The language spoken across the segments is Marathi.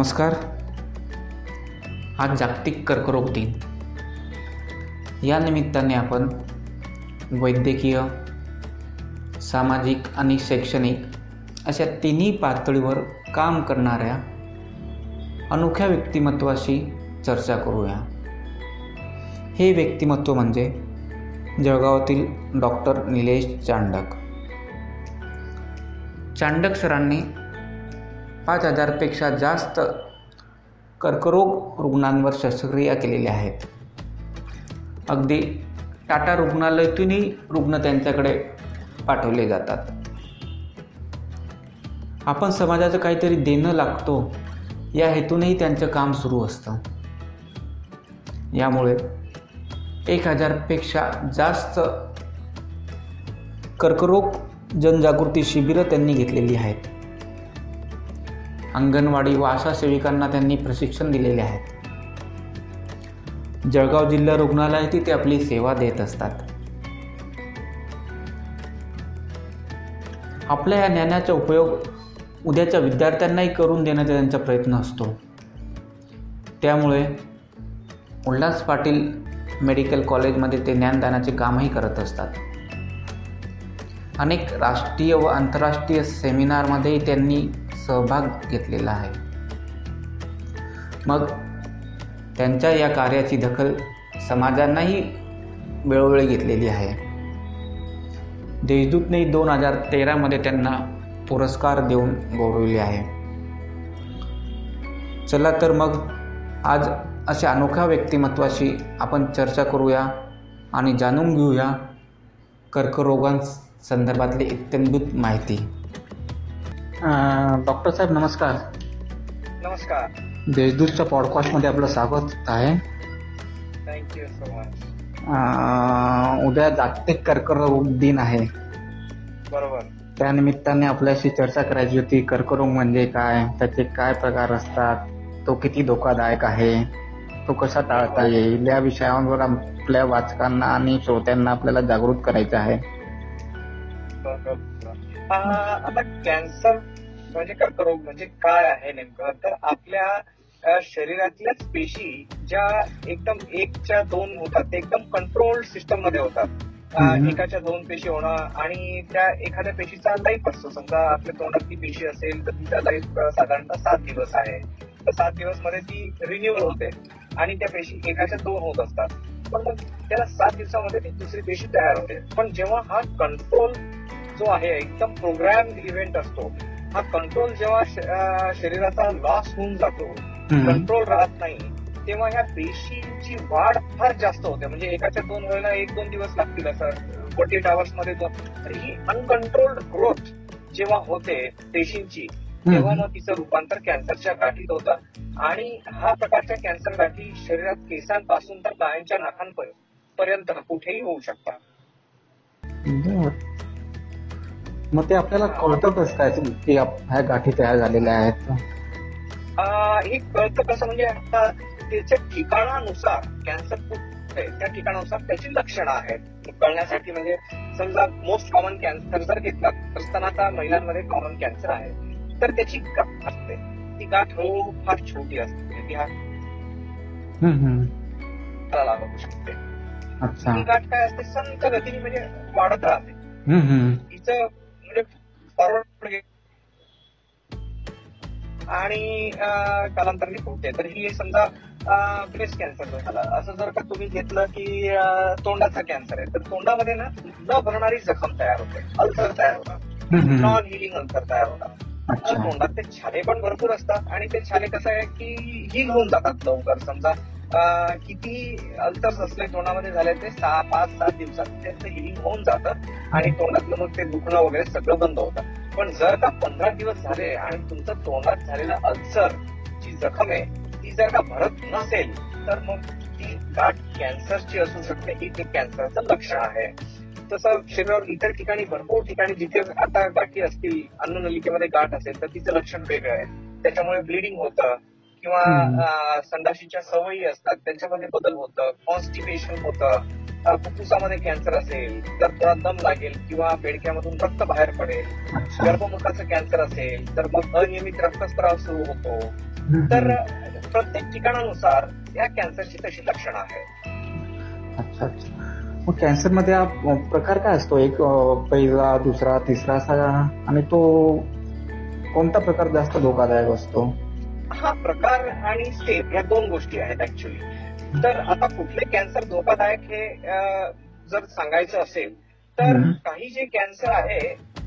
नमस्कार. आज जागतिक कर्करोग दिन. या निमित्ताने आपण वैद्यकीय सामाजिक आणि शैक्षणिक अशा तिन्ही पातळीवर काम करणाऱ्या अनोख्या व्यक्तिमत्वाशी चर्चा करूया. हे व्यक्तिमत्व म्हणजे जळगावातील डॉक्टर निलेश चांडक. चांडक सरांनी पाच हजारपेक्षा जास्त कर्करोग रुग्णांवर शस्त्रक्रिया केलेल्या आहेत. अगदी टाटा रुग्णालयातूनही रुग्ण त्यांच्याकडे पाठवले जातात. आपण समाजाचं काहीतरी देणं लागतो या हेतूनही त्यांचं काम सुरू असतं. यामुळे एक हजारपेक्षा जास्त कर्करोग जनजागृती शिबिरं त्यांनी घेतलेली आहेत. अंगणवाडी व आशा सेविकांना त्यांनी प्रशिक्षण दिलेले आहेत जळगाव जिल्हा रुग्णालयातही ते आपली सेवा देत असतात. आपल्या या ज्ञानाचा उपयोग उद्याच्या विद्यार्थ्यांनाही करून देण्याचा त्यांचा प्रयत्न असतो. त्यामुळे उल्हास पाटील मेडिकल कॉलेजमध्ये ते ज्ञानदानाचे कामही करत असतात. अनेक राष्ट्रीय व आंतरराष्ट्रीय सेमिनारमध्येही त्यांनी सहभाग घेतलेला आहे. मग त्यांच्या या कार्याची दखल समाजांनाही वेळोवेळी घेतलेली आहे. देशदूतने दोन हजार तेरामध्ये त्यांना पुरस्कार देऊन गौरविले आहे. चला तर मग आज अशा अनोख्या व्यक्तिमत्वाशी आपण चर्चा करूया आणि जाणून घेऊया कर्करोगांसंदर्भातली इत्यंभूत माहिती. डॉक्टर साहेब नमस्कार. नमस्कार. देशदूतच्या पॉडकास्टमध्ये आपलं स्वागत आहे. थँक्यू सो मच उद्या जागतिक कर्करोग दिन आहे. बरोबर. त्यानिमित्ताने आपल्याशी चर्चा करायची होती. कर्करोग म्हणजे काय? त्याचे काय प्रकार असतात? तो किती धोकादायक आहे? तो कसा टाळता येईल? या विषयावर आपल्या वाचकांना आणि श्रोत्यांना आपल्याला जागृत करायचं आहे. आता कॅन्सर म्हणजे कर्करोग म्हणजे काय आहे नेमकं? तर आपल्या शरीरातल्याच पेशी ज्या एकदम एकच्या दोन होतात ते एकदम कंट्रोल सिस्टममध्ये होतात. एकाच्या दोन पेशी होणं आणि त्या एखाद्या पेशीचा लाईफ असतो. समजा आपल्या तोंडातली पेशी असेल तर तिचा लाईफ साधारणतः सात दिवस आहे. तर सात दिवसमध्ये ती रिन्युअल होते. आणि त्या पेशी एकाच्या दोन होत असतात. पण मग त्याला सात दिवसामध्ये ती दुसरी पेशी तयार होते. पण जेव्हा हा कंट्रोल जो आहे एकदम प्रोग्राम इव्हेंट असतो हा कंट्रोल जेव्हा शरीराचा लॉस होऊन जातो कंट्रोल राहत नाही तेव्हा ह्या पेशींची वाढ फार जास्त होते. म्हणजे एकाच्या दोन वेळेला एक दोन दिवस लागतील असं. फोर्टी एट आवर्समध्ये ही अनकंट्रोल्ड ग्रोथ जेव्हा होते पेशींची तेव्हा मग तिचं रूपांतर कॅन्सरच्या गाठीत होतं. आणि हा प्रकारच्या कॅन्सर गाठी शरीरात केसांपासून तर गायांच्या नाकांपर्यंत कुठेही होऊ शकतात. मग ते आपल्याला कळतं कसं काय की ह्या गाठी तयार झालेल्या आहेत हे कळतं कसं म्हणजे आता त्याच्या ठिकाणानुसार कॅन्सर कुठे त्या ठिकाणानुसार त्याची लक्षणं आहेत. कळण्यासाठी म्हणजे समजा मोस्ट कॉमन कॅन्सर जर घेतला तर स्तनाचा महिलांमध्ये कॉमन कॅन्सर आहे. तर त्याची गाठ असते. ती गाठ हळूहळू फार छोटी असते. ती. हाताला लागू शकते. ती गाठ काय असते? संत गतीने म्हणजे वाढत राहते. तिचं म्हणजे फॉरवर्ड आणि कालांतराने फुटते. तर ही समजा ब्रेस्ट कॅन्सर झाला असं जर का तुम्ही घेतलं की तोंडाचा कॅन्सर आहे. तर तोंडामध्ये ना न भरणारी जखम तयार होते. अल्सर तयार होतात. नॉन हिलिंग अल्सर तयार होतात. तोंडात ते छाले पण भरपूर असतात आणि ते छाले कसं आहे की हील होऊन जातात लवकर. समजा किती अल्सर्स असले तोंडामध्ये झाले ते सहा पाच सात दिवसात त्याचं हिलिंग होऊन जातं आणि तोंडातलं मग ते दुखणं वगैरे सगळं बंद होतं. पण जर का पंधरा दिवस झाले आणि तुमचं तोंडात झालेला अल्सर जी जखम आहे ती जर का भरत नसेल तर मग ती गाठ कॅन्सरची असू शकते. ही ते कॅन्सरचं लक्षण आहे. तसं शरीरावर इतर ठिकाणी भरपूर ठिकाणी जिथे आता गाठी असतील अन्ननलिकेमध्ये गाठ असेल तर तिचं लक्षण वेगळं आहे. त्याच्यामुळे ब्लिडिंग होतं किंवा संडाशीच्या सवयी असतात त्यांच्यामध्ये बदल होतं कॉन्स्टिपेशन होतं फुफ्फुसामध्ये कॅन्सर असेल तर थोडा दम लागेल किंवा बेडक्यामधून रक्त बाहेर पडेल गर्भमुखाचं कॅन्सर असेल तर मग अनियमित रक्तस्राव सुरू होतो. तर प्रत्येक ठिकाणानुसार या कॅन्सरची तशी लक्षणं आहेत. मग कॅन्सरमध्ये हा प्रकार काय असतो? एक पहिला दुसरा तिसरा असा आणि तो कोणता प्रकार जास्त धोकादायक असतो? हा प्रकार आणि स्टेप या दोन गोष्टी आहेत ऍक्च्युली तर आता कुठले कॅन्सर धोकादायक हे जर सांगायचं असेल तर. काही जे कॅन्सर आहे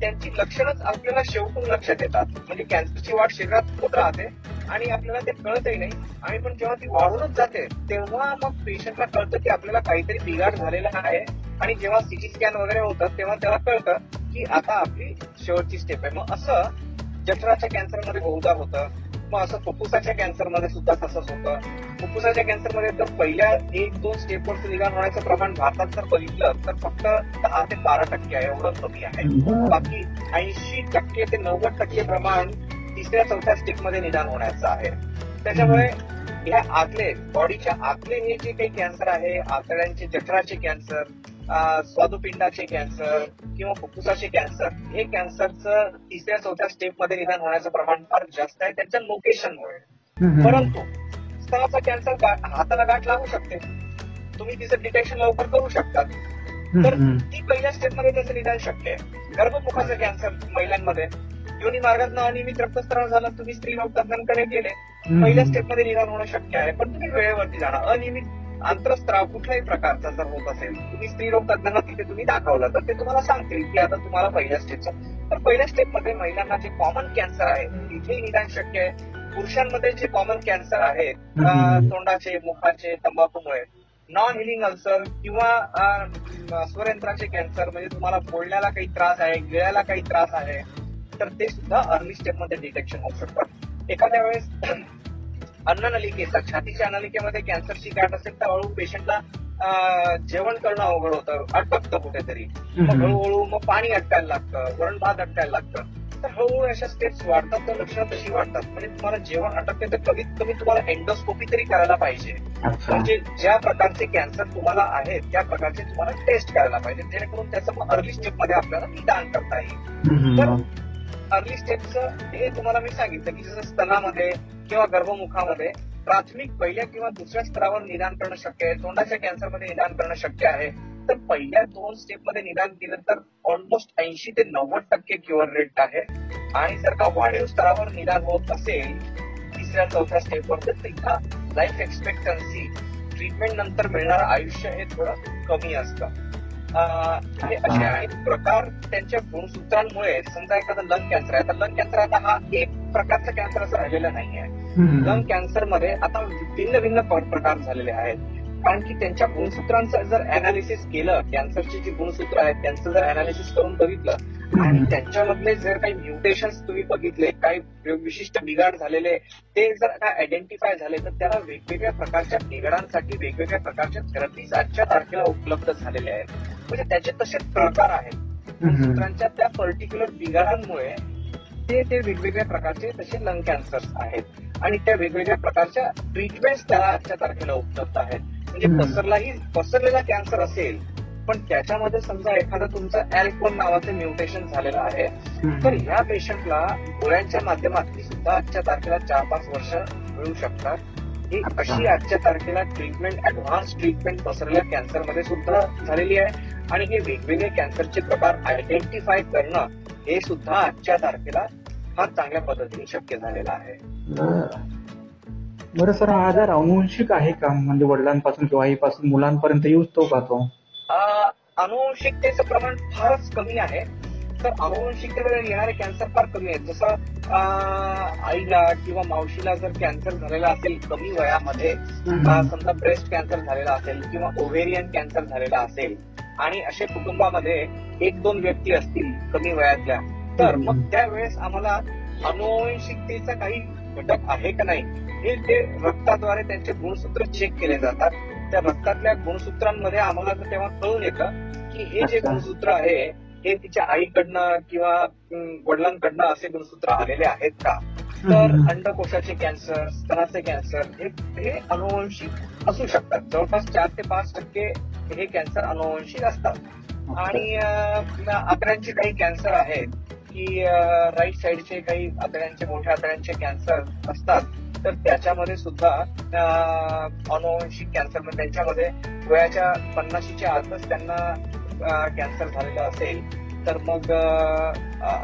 त्यांची लक्षणच आपल्याला शेवटून लक्षात येतात. म्हणजे कॅन्सरची वाढ शरीरात होत राहते आणि आपल्याला ते कळतही नाही. आणि पण जेव्हा ती वाढूनच जाते तेव्हा मग पेशंटला कळतं की आपल्याला काहीतरी बिघाड झालेला आहे. आणि जेव्हा सिटी स्कॅन वगैरे होतं तेव्हा त्याला कळतं की आता आपली शेवटची स्टेप आहे. मग असं जठराच्या कॅन्सरमध्ये बहुधा होतं. मग असं फुफ्फुसाच्या कॅन्सरमध्ये सुद्धा तसंच होतं. फुफ्फुसाच्या कॅन्सरमध्ये तर पहिल्या एक दोन स्टेपवरचं निदान होण्याचं प्रमाण भारतात जर बघितलं तर फक्त दहा ते बारा टक्के आहे. एवढं कमी आहे. बाकी ऐंशी टक्के ते नव्वद टक्के प्रमाण तिसऱ्या चौथ्या स्टेपमध्ये निदान होण्याचं आहे. त्याच्यामुळे ह्या आतले बॉडीच्या आतले हे जे काही कॅन्सर आहे आतड्यांचे जठराचे कॅन्सर स्वादुपिंडाचे कॅन्सर किंवा फुफ्फुसाचे कॅन्सर हे कॅन्सरचं तिसऱ्या चौथ्या स्टेपमध्ये निदान होण्याचं प्रमाण फार जास्त आहे त्यांच्या लोकेशनमुळे परंतु स्तनाचा कॅन्सर हाताला गाठ लागू शकते. तुम्ही तिचं डिटेक्शन लवकर करू शकता. तर ती पहिल्या स्टेपमध्ये त्याचं निदान शक्य आहे. गर्भमुखाचं कॅन्सर महिलांमध्ये योनी मार्गात अनियमित रक्तस्राव झाला तुम्ही स्त्री रोग तज्ञांकडे गेले. पहिल्या स्टेपमध्ये निदान होणं शक्य आहे पण तुम्ही वेळेवरती जाणं अनियमित आंतरस्त्राव कुठल्याही प्रकारचा जर होत असेल तुम्ही स्त्री रोग तज्ञांना तिथे तुम्ही दाखवलं तर ते तुम्हाला सांगतील की आता तुम्हाला पहिल्या स्टेपचा तर पहिल्या स्टेपमध्ये महिलांना जे कॉमन कॅन्सर आहे तिथेही निदान शक्य आहे. पुरुषांमध्ये जे कॉमन कॅन्सर आहेत. तोंडाचे मुखाचे तंबाखूमुळे. नॉन हिलिंग अल्सर किंवा स्वरयंत्राचे कॅन्सर म्हणजे तुम्हाला बोलण्याला काही त्रास आहे गिळायला काही त्रास आहे तर ते सुद्धा अर्ली स्टेपमध्ये डिटेक्शन होऊ शकतात. एखाद्या वेळेस अन्ननलिकेचा छातीच्या अन्नलिकेमध्ये कॅन्सरची गाठ असेल तर हळूहळू पेशंटला जेवण करणं अवघड होतं अटकतं कुठेतरी. मग हळूहळू मग पाणी अटकायला लागतं वरण भात अटकायला लागतं. तर हळूहळू अशा स्टेप्स वाढतात तर लक्षणं तशी वाढतात. म्हणजे तुम्हाला जेवण अटकते तर कमीत कमी तुम्हाला एंडोस्कोपी तरी करायला पाहिजे. म्हणजे ज्या प्रकारचे कॅन्सर तुम्हाला आहेत त्या प्रकारचे तुम्हाला टेस्ट करायला पाहिजे. जेणेकरून त्याचं मग अर्ली स्टेपमध्ये आपल्याला निदान करता येईल. तर अर्ली स्टेपचं हे तुम्हाला मी सांगितलं की जसं स्तनामध्ये किंवा गर्भमुखामध्ये प्राथमिक पहिल्या किंवा दुसऱ्या स्तरावर निदान करणं शक्य आहे तोंडाच्या कॅन्सरमध्ये निदान करणं शक्य आहे तर पहिल्या दोन स्टेपमध्ये निदान केलं तर ऑलमोस्ट ऐंशी ते नव्वद टक्के क्युअर रेट आहे. आणि जर का वाढीव स्तरावर निदान होत असेल तिसऱ्या चौथ्या स्टेपवर तर तिथं लाईफ एक्सपेक्टन्सी ट्रीटमेंट नंतर मिळणारं आयुष्य हे थोडं कमी असतं. अं, हे असे अनेक प्रकार त्यांच्या गुणसूत्रांमुळे समजा एखादा लंग कॅन्सर आहे तर लंग कॅन्सर आता हा एक प्रकारचा कॅन्सर असं राहिलेला नाहीये. लंग कॅन्सरमध्ये आता भिन्न भिन्न प्रकार झालेले आहेत. कारण की त्यांच्या गुणसूत्रांचं जर अनालिसिस केलं कॅन्सरची जी गुणसूत्र आहेत त्यांचं जर अनालिसिस करून बघितलं आणि त्यांच्यामधले जर काही म्युटेशन्स तुम्ही बघितले काही विशिष्ट बिघाड झालेले ते जर का आयडेंटिफाय झाले तर त्याला वेगवेगळ्या प्रकारच्या बिघाडांसाठी वेगवेगळ्या प्रकारच्या थेरपीज आजच्या तारखेला उपलब्ध झालेल्या आहेत. म्हणजे त्याचे तसे प्रकार आहेत. गुणसूत्रांच्या त्या पर्टिक्युलर बिघाडांमुळे ते ते वेगवेगळ्या प्रकारचे तसे लंग कॅन्सर आहेत. आणि त्या वेगवेगळ्या प्रकारच्या ट्रीटमेंट्स त्याला आजच्या तारखेला उपलब्ध आहेत. म्हणजे. पसरलाही पसरलेला कॅन्सर असेल पण त्याच्यामध्ये समजा एखादा तुमचं अल्कोन नावाचं म्युटेशन झालेलं आहे तर ह्या पेशंटला गोळ्यांच्या माध्यमातून सुद्धा आजच्या तारखेला चार पाच वर्ष मिळू शकतात. ही अशी आजच्या तारखेला ट्रीटमेंट ऍडव्हान्स ट्रीटमेंट पसरलेल्या कॅन्सरमध्ये सुद्धा झालेली आहे. आणि हे वेगवेगळे कॅन्सरचे प्रकार आयडेंटिफाय करणं हे सुद्धा आजच्या तारखेला फार चांगल्या पद्धतीने शक्य झालेलं आहे. बरं. सर हा आजार अनुवंशिक आहे का? म्हणजे वडिलांपासून किंवा आईपासून मुलांपर्यंत येऊच का तो? अं, अनुवंशिकतेचं प्रमाण फारच कमी आहे. तर अनुवंशिकतेमध्ये येणारे कॅन्सर फार कमी आहेत. जसं आईला किंवा मावशीला जर कॅन्सर झालेला असेल कमी वयामध्ये समजा ब्रेस्ट कॅन्सर झालेला असेल किंवा ओव्हेरियन कॅन्सर झालेला असेल आणि असे कुटुंबामध्ये एक दोन व्यक्ती असतील कमी वयातल्या तर मग त्यावेळेस आम्हाला अनुवंशिकतेचा काही घटक आहे का नाही हे ते रक्ताद्वारे त्यांचे गुणसूत्र चेक केले जातात. त्या रक्तातल्या गुणसूत्रांमध्ये आम्हाला तर तेव्हा कळून येतं की हे जे. गुणसूत्र आहे हे तिच्या आईकडनं किंवा वडिलांकडनं असे गुणसूत्र आलेले आहेत का? तर अंडकोशाचे कॅन्सर स्तनाचे कॅन्सर हे हे अनुवंशिक असू शकतात. जवळपास चार ते पाच टक्के हे कॅन्सर अनुवंशिक असतात. आणि आतड्यांचे काही कॅन्सर आहेत की राईट साईडचे काही आतड्यांचे मोठ्या आतड्यांचे कॅन्सर असतात. तर त्याच्यामध्ये सुद्धा अनुवंशिक कॅन्सर म्हणजे त्यांच्यामध्ये वयाच्या पन्नाशीच्या आतच त्यांना कॅन्सर झालेला असेल. तर मग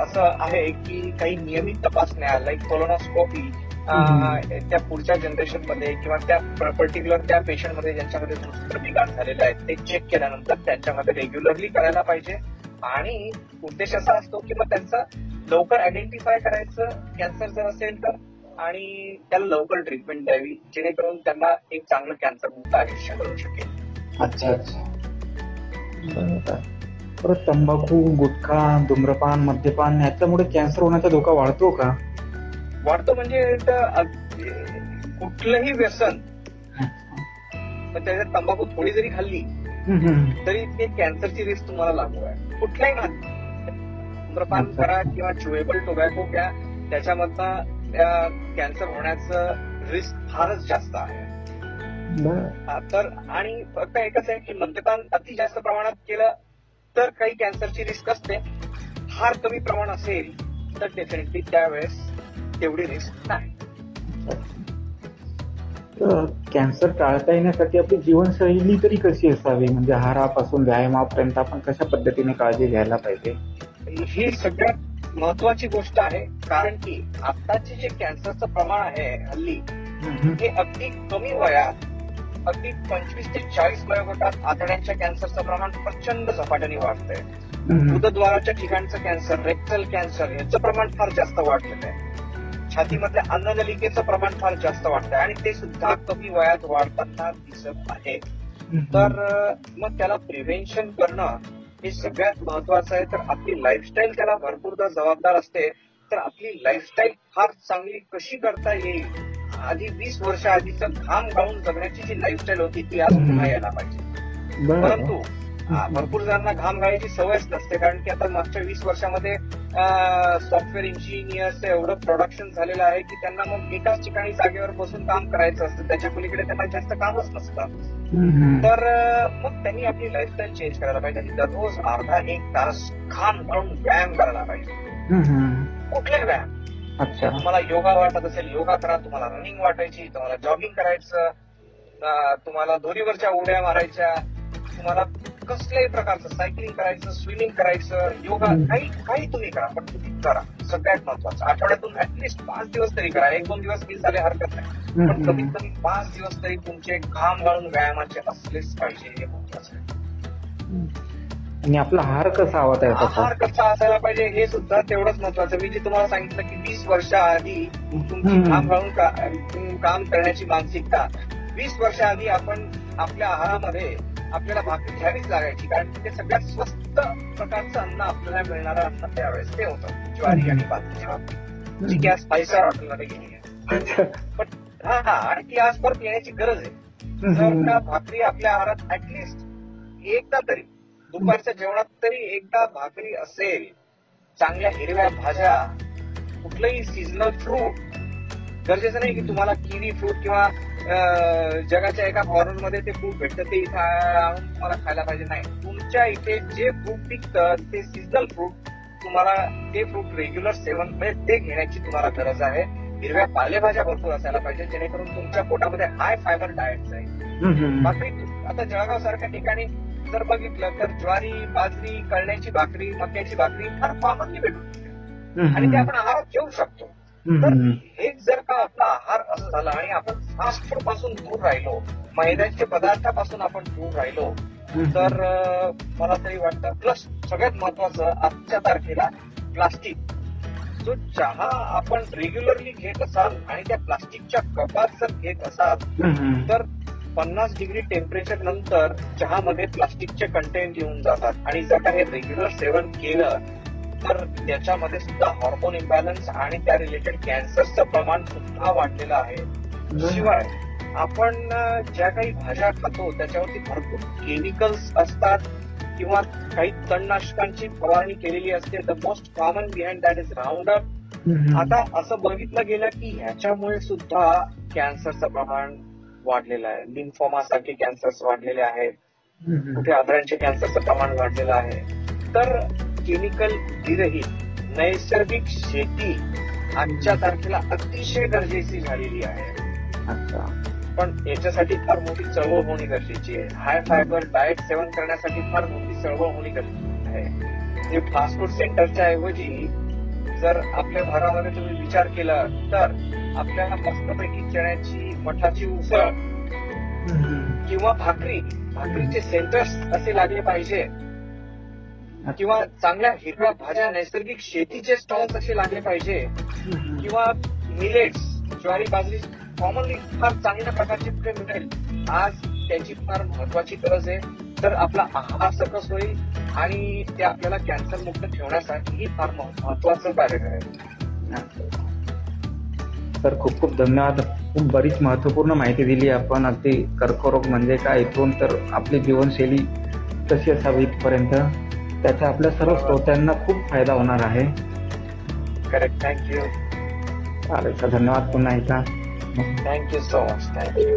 असं आहे की काही नियमित तपासण्या लाईक कोलोनॉस्कोपी त्या पुढच्या जनरेशनमध्ये किंवा त्या पर्टिक्युलर त्या पेशंटमध्ये ज्यांच्यामध्ये प्रतिकार झालेले आहेत ते चेक केल्यानंतर त्यांच्यामध्ये रेग्युलरली करायला पाहिजे. आणि उद्देश असा असतो की मग त्यांचा लवकर आयडेंटिफाय करायचं कॅन्सर जर असेल तर आणि त्याला लवकर ट्रीटमेंट द्यावी जेणेकरून त्यांना एक चांगलं कॅन्सर मुक्त आयुष्य करू शकेल. अच्छा अच्छा. परत तंबाखू गुटखा धूम्रपान मद्यपान याच्यामुळे कॅन्सर होण्याचा धोका वाढतो का? वाढतो म्हणजे कुठलंही व्यसन त्याच्यात तंबाखू थोडी जरी खाल्ली तरी ते कॅन्सरची रिस्क तुम्हाला लागू आहे. कुठल्याही धूम्रपान करा किंवा चुएबल टोबॅको घ्या त्याच्यामधनं कॅन्सर होण्याचं रिस्क फारच जास्त आहे. तर आणि फक्त एकच आहे की मद्यपान अति जास्त प्रमाणात केलं तर काही कॅन्सरची रिस्क असते. फार कमी प्रमाण असेल तर डेफिनेटली त्यावेळेस तेवढी रिस्क नाही. कॅन्सर टाळता येण्यासाठी आपली जीवनशैली तरी कशी असावी? म्हणजे आहारापासून व्यायामापर्यंत आपण कशा पद्धतीने काळजी घ्यायला पाहिजे? ही सगळ्यात महत्वाची गोष्ट आहे कारण की आताचे जे कॅन्सरचं प्रमाण आहे हल्ली हे अगदी कमी वयात अगदी पंचवीस ते चाळीस वयोगटात आतड्यांच्या कॅन्सरचं प्रमाण प्रचंड झपाट्याने वाढतंय. उदद्वाराच्या ठिकाणचं कॅन्सर रेक्टल कॅन्सर याचं प्रमाण फार जास्त वाढलेलं आहे. छातीमधल्या अन्ननलिकेचं प्रमाण फार जास्त वाढतंय आणि ते सुद्धा कमी वयात वाढताना दिसत आहे. तर मग त्याला प्रिव्हेन्शन करणं हे सगळ्यात महत्वाचं आहे. तर आपली लाईफस्टाईल त्याला भरपूरदा जबाबदार असते तर आपली लाईफस्टाईल फार चांगली कशी करता येईल? आधी वीस वर्ष आधीच घाम गाऊन जगण्याची जी लाईफस्टाईल होती ती आज पुन्हा यायला पाहिजे. परंतु भरपूर जणांना घाम गाळायची सवयच नसते कारण की आता मागच्या वीस वर्षामध्ये सॉफ्टवेअर इंजिनियर्स एवढं प्रोडक्शन झालेलं आहे की त्यांना मग एकाच ठिकाणी जागेवर बसून काम करायचं असतं. त्याच्या पलीकडे त्यांना जास्त कामच नसतं. तर मग त्यांनी आपली लाईफस्टाईल चेंज करायला पाहिजे. आणि दररोज अर्धा एक तास घाम गाळून व्यायाम करायला पाहिजे. कुठले व्यायाम? अच्छा. तुम्हाला योगा वाटत असेल योगा करा. तुम्हाला रनिंग वाटायची तुम्हाला जॉगिंग करायचं तुम्हाला दोरीवरच्या उड्या मारायच्या तुम्हाला कसल्याही प्रकारचं सायकलिंग करायचं स्विमिंग करायचं योगा काही काही तुम्ही करा पण तुम्ही करा. सगळ्यात महत्वाचं. आठवड्यातून ऍटलिस्ट पाच दिवस तरी करा. एक दोन दिवस मिस झाले हरकत नाही. पण कमीत कमी पाच दिवस तरी तुमचे घाम गाळून व्यायामाचे असलेच पाहिजे हे महत्वाचं आहे. आणि आपला आहार कसा हवा आहार कसा असायला पाहिजे हे सुद्धा तेवढंच महत्वाचं. मी जे तुम्हाला सांगितलं की वीस वर्षाआधी तुमची काम घालून काम करण्याची मानसिकता वीस वर्षाआधी आपण आपल्या आहारामध्ये आपल्याला भाकरी घ्यावीच लागायची. कारण ते सगळ्यात स्वस्त प्रकारचं अन्न आपल्याला मिळणारं अन्न त्यावेळेस ते होतं. ज्वारी आणि बाजरीची. भाकरी जी गॅस पैसा हॉटेलमध्ये गेली आहे. पण हा आणि ती आज परत येण्याची गरज आहे. जर भाकरी आपल्या आहारात ऍटलिस्ट एकदा तरी दुपारच्या जेवणात तरी एकदा भाकरी असेल चांगल्या हिरव्या भाज्या कुठलंही सीझनल फ्रूट गरजेचं नाही की तुम्हाला किवी फ्रूट किंवा जगाच्या एका कॉर्नरमध्ये ते फ्रूट भेटतं. ते इथं आणून तुम्हाला खायला पाहिजे. नाही तुमच्या इथे जे फ्रूट पिकतं ते सीझनल फ्रूट तुम्हाला ते फ्रूट रेग्युलर सेवन म्हणजे ते घेण्याची तुम्हाला गरज आहे. हिरव्या पालेभाज्या भरपूर असायला पाहिजे जेणेकरून तुमच्या पोटामध्ये हाय फायबर डाएट जाईल बाकी आता जळगाव सारख्या ठिकाणी जर बघितलं तर ज्वारी बाजरी कळण्याची भाकरी मक्याची भाकरी फार कॉमनली भेटू आणि ते आपण आहारात घेऊ शकतो. तर हेच जर का आपला आहार असं झाला आणि आपण फास्ट फूडपासून दूर राहिलो मैद्याच्या पदार्थापासून आपण दूर राहिलो तर मला तरी वाटतं प्लस सगळ्यात महत्वाचं आजच्या तारखेला प्लास्टिक जो चहा आपण रेग्युलरली घेत असाल आणि त्या प्लास्टिकच्या कपात जर घेत असाल तर पन्नास डिग्री टेम्परेचर नंतर चहामध्ये प्लास्टिकचे कंटेंट येऊन जातात. आणि जर का हे रेग्युलर सेवन केलं तर त्याच्यामध्ये सुद्धा हॉर्मोन इम्बॅलन्स आणि त्या रिलेटेड कॅन्सरचं प्रमाण सुद्धा वाढलेलं आहे. शिवाय आपण ज्या काही भाज्या खातो त्याच्यावरती भरपूर केमिकल्स असतात किंवा काही तणनाशकांची फवारणी केलेली असते. The most common behind that is Roundup आता असं बघितलं गेलं की ह्याच्यामुळे सुद्धा कॅन्सरचं प्रमाण वाढलेलं आहे. लिम्फोमा सारखे कॅन्सर्स वाढलेले आहेत. कुठे आदरांचे कॅन्सरचं प्रमाण वाढलेलं आहे. तर केमिकल विरहित नैसर्गिक शेती आजच्या तारखेला अतिशय गरजेची झालेली आहे. अच्छा. पण याच्यासाठी फार मोठी चळवळ होणे गरजेची आहे. हाय फायबर डाएट सेवन करण्यासाठी फार मोठी चळवळ होणे गरजेची आहे. जे फास्ट फूड सेंटरच्या ऐवजी जर आपल्या घरामध्ये तुम्ही विचार केला तर आपल्याला मस्तपैकी चण्याची मठाची उसळ किंवा भाकरी भाकरीचे सेंटर्स असे लागले पाहिजे. किंवा चांगल्या हिरव्या भाज्या नैसर्गिक शेतीचे स्टॉल्स असे लागले पाहिजे. किंवा मिलेट्स ज्वारी बाजरी कॉमनली फार चांगल्या प्रकारचे कुठे मिळेल. आज त्याची फार महत्वाची गरज आहे. तर आपला आहार सकस होईल आणि ते आपल्याला कॅन्सर मुक्त ठेवण्यासाठी फार महत्वाचं कार्य आहे. तर खूप खूप धन्यवाद. खूप बरीच महत्त्वपूर्ण माहिती दिली आपण. अगदी कर्करोग म्हणजे काय इथून तर आपली जीवनशैली कशी असावी इथपर्यंत? त्याचा आपल्या सर्व श्रोत्यांना खूप फायदा होणार आहे. करेक्ट थँक्यू चालेल तर धन्यवाद पुन्हा एकदा. Thank you so much thank you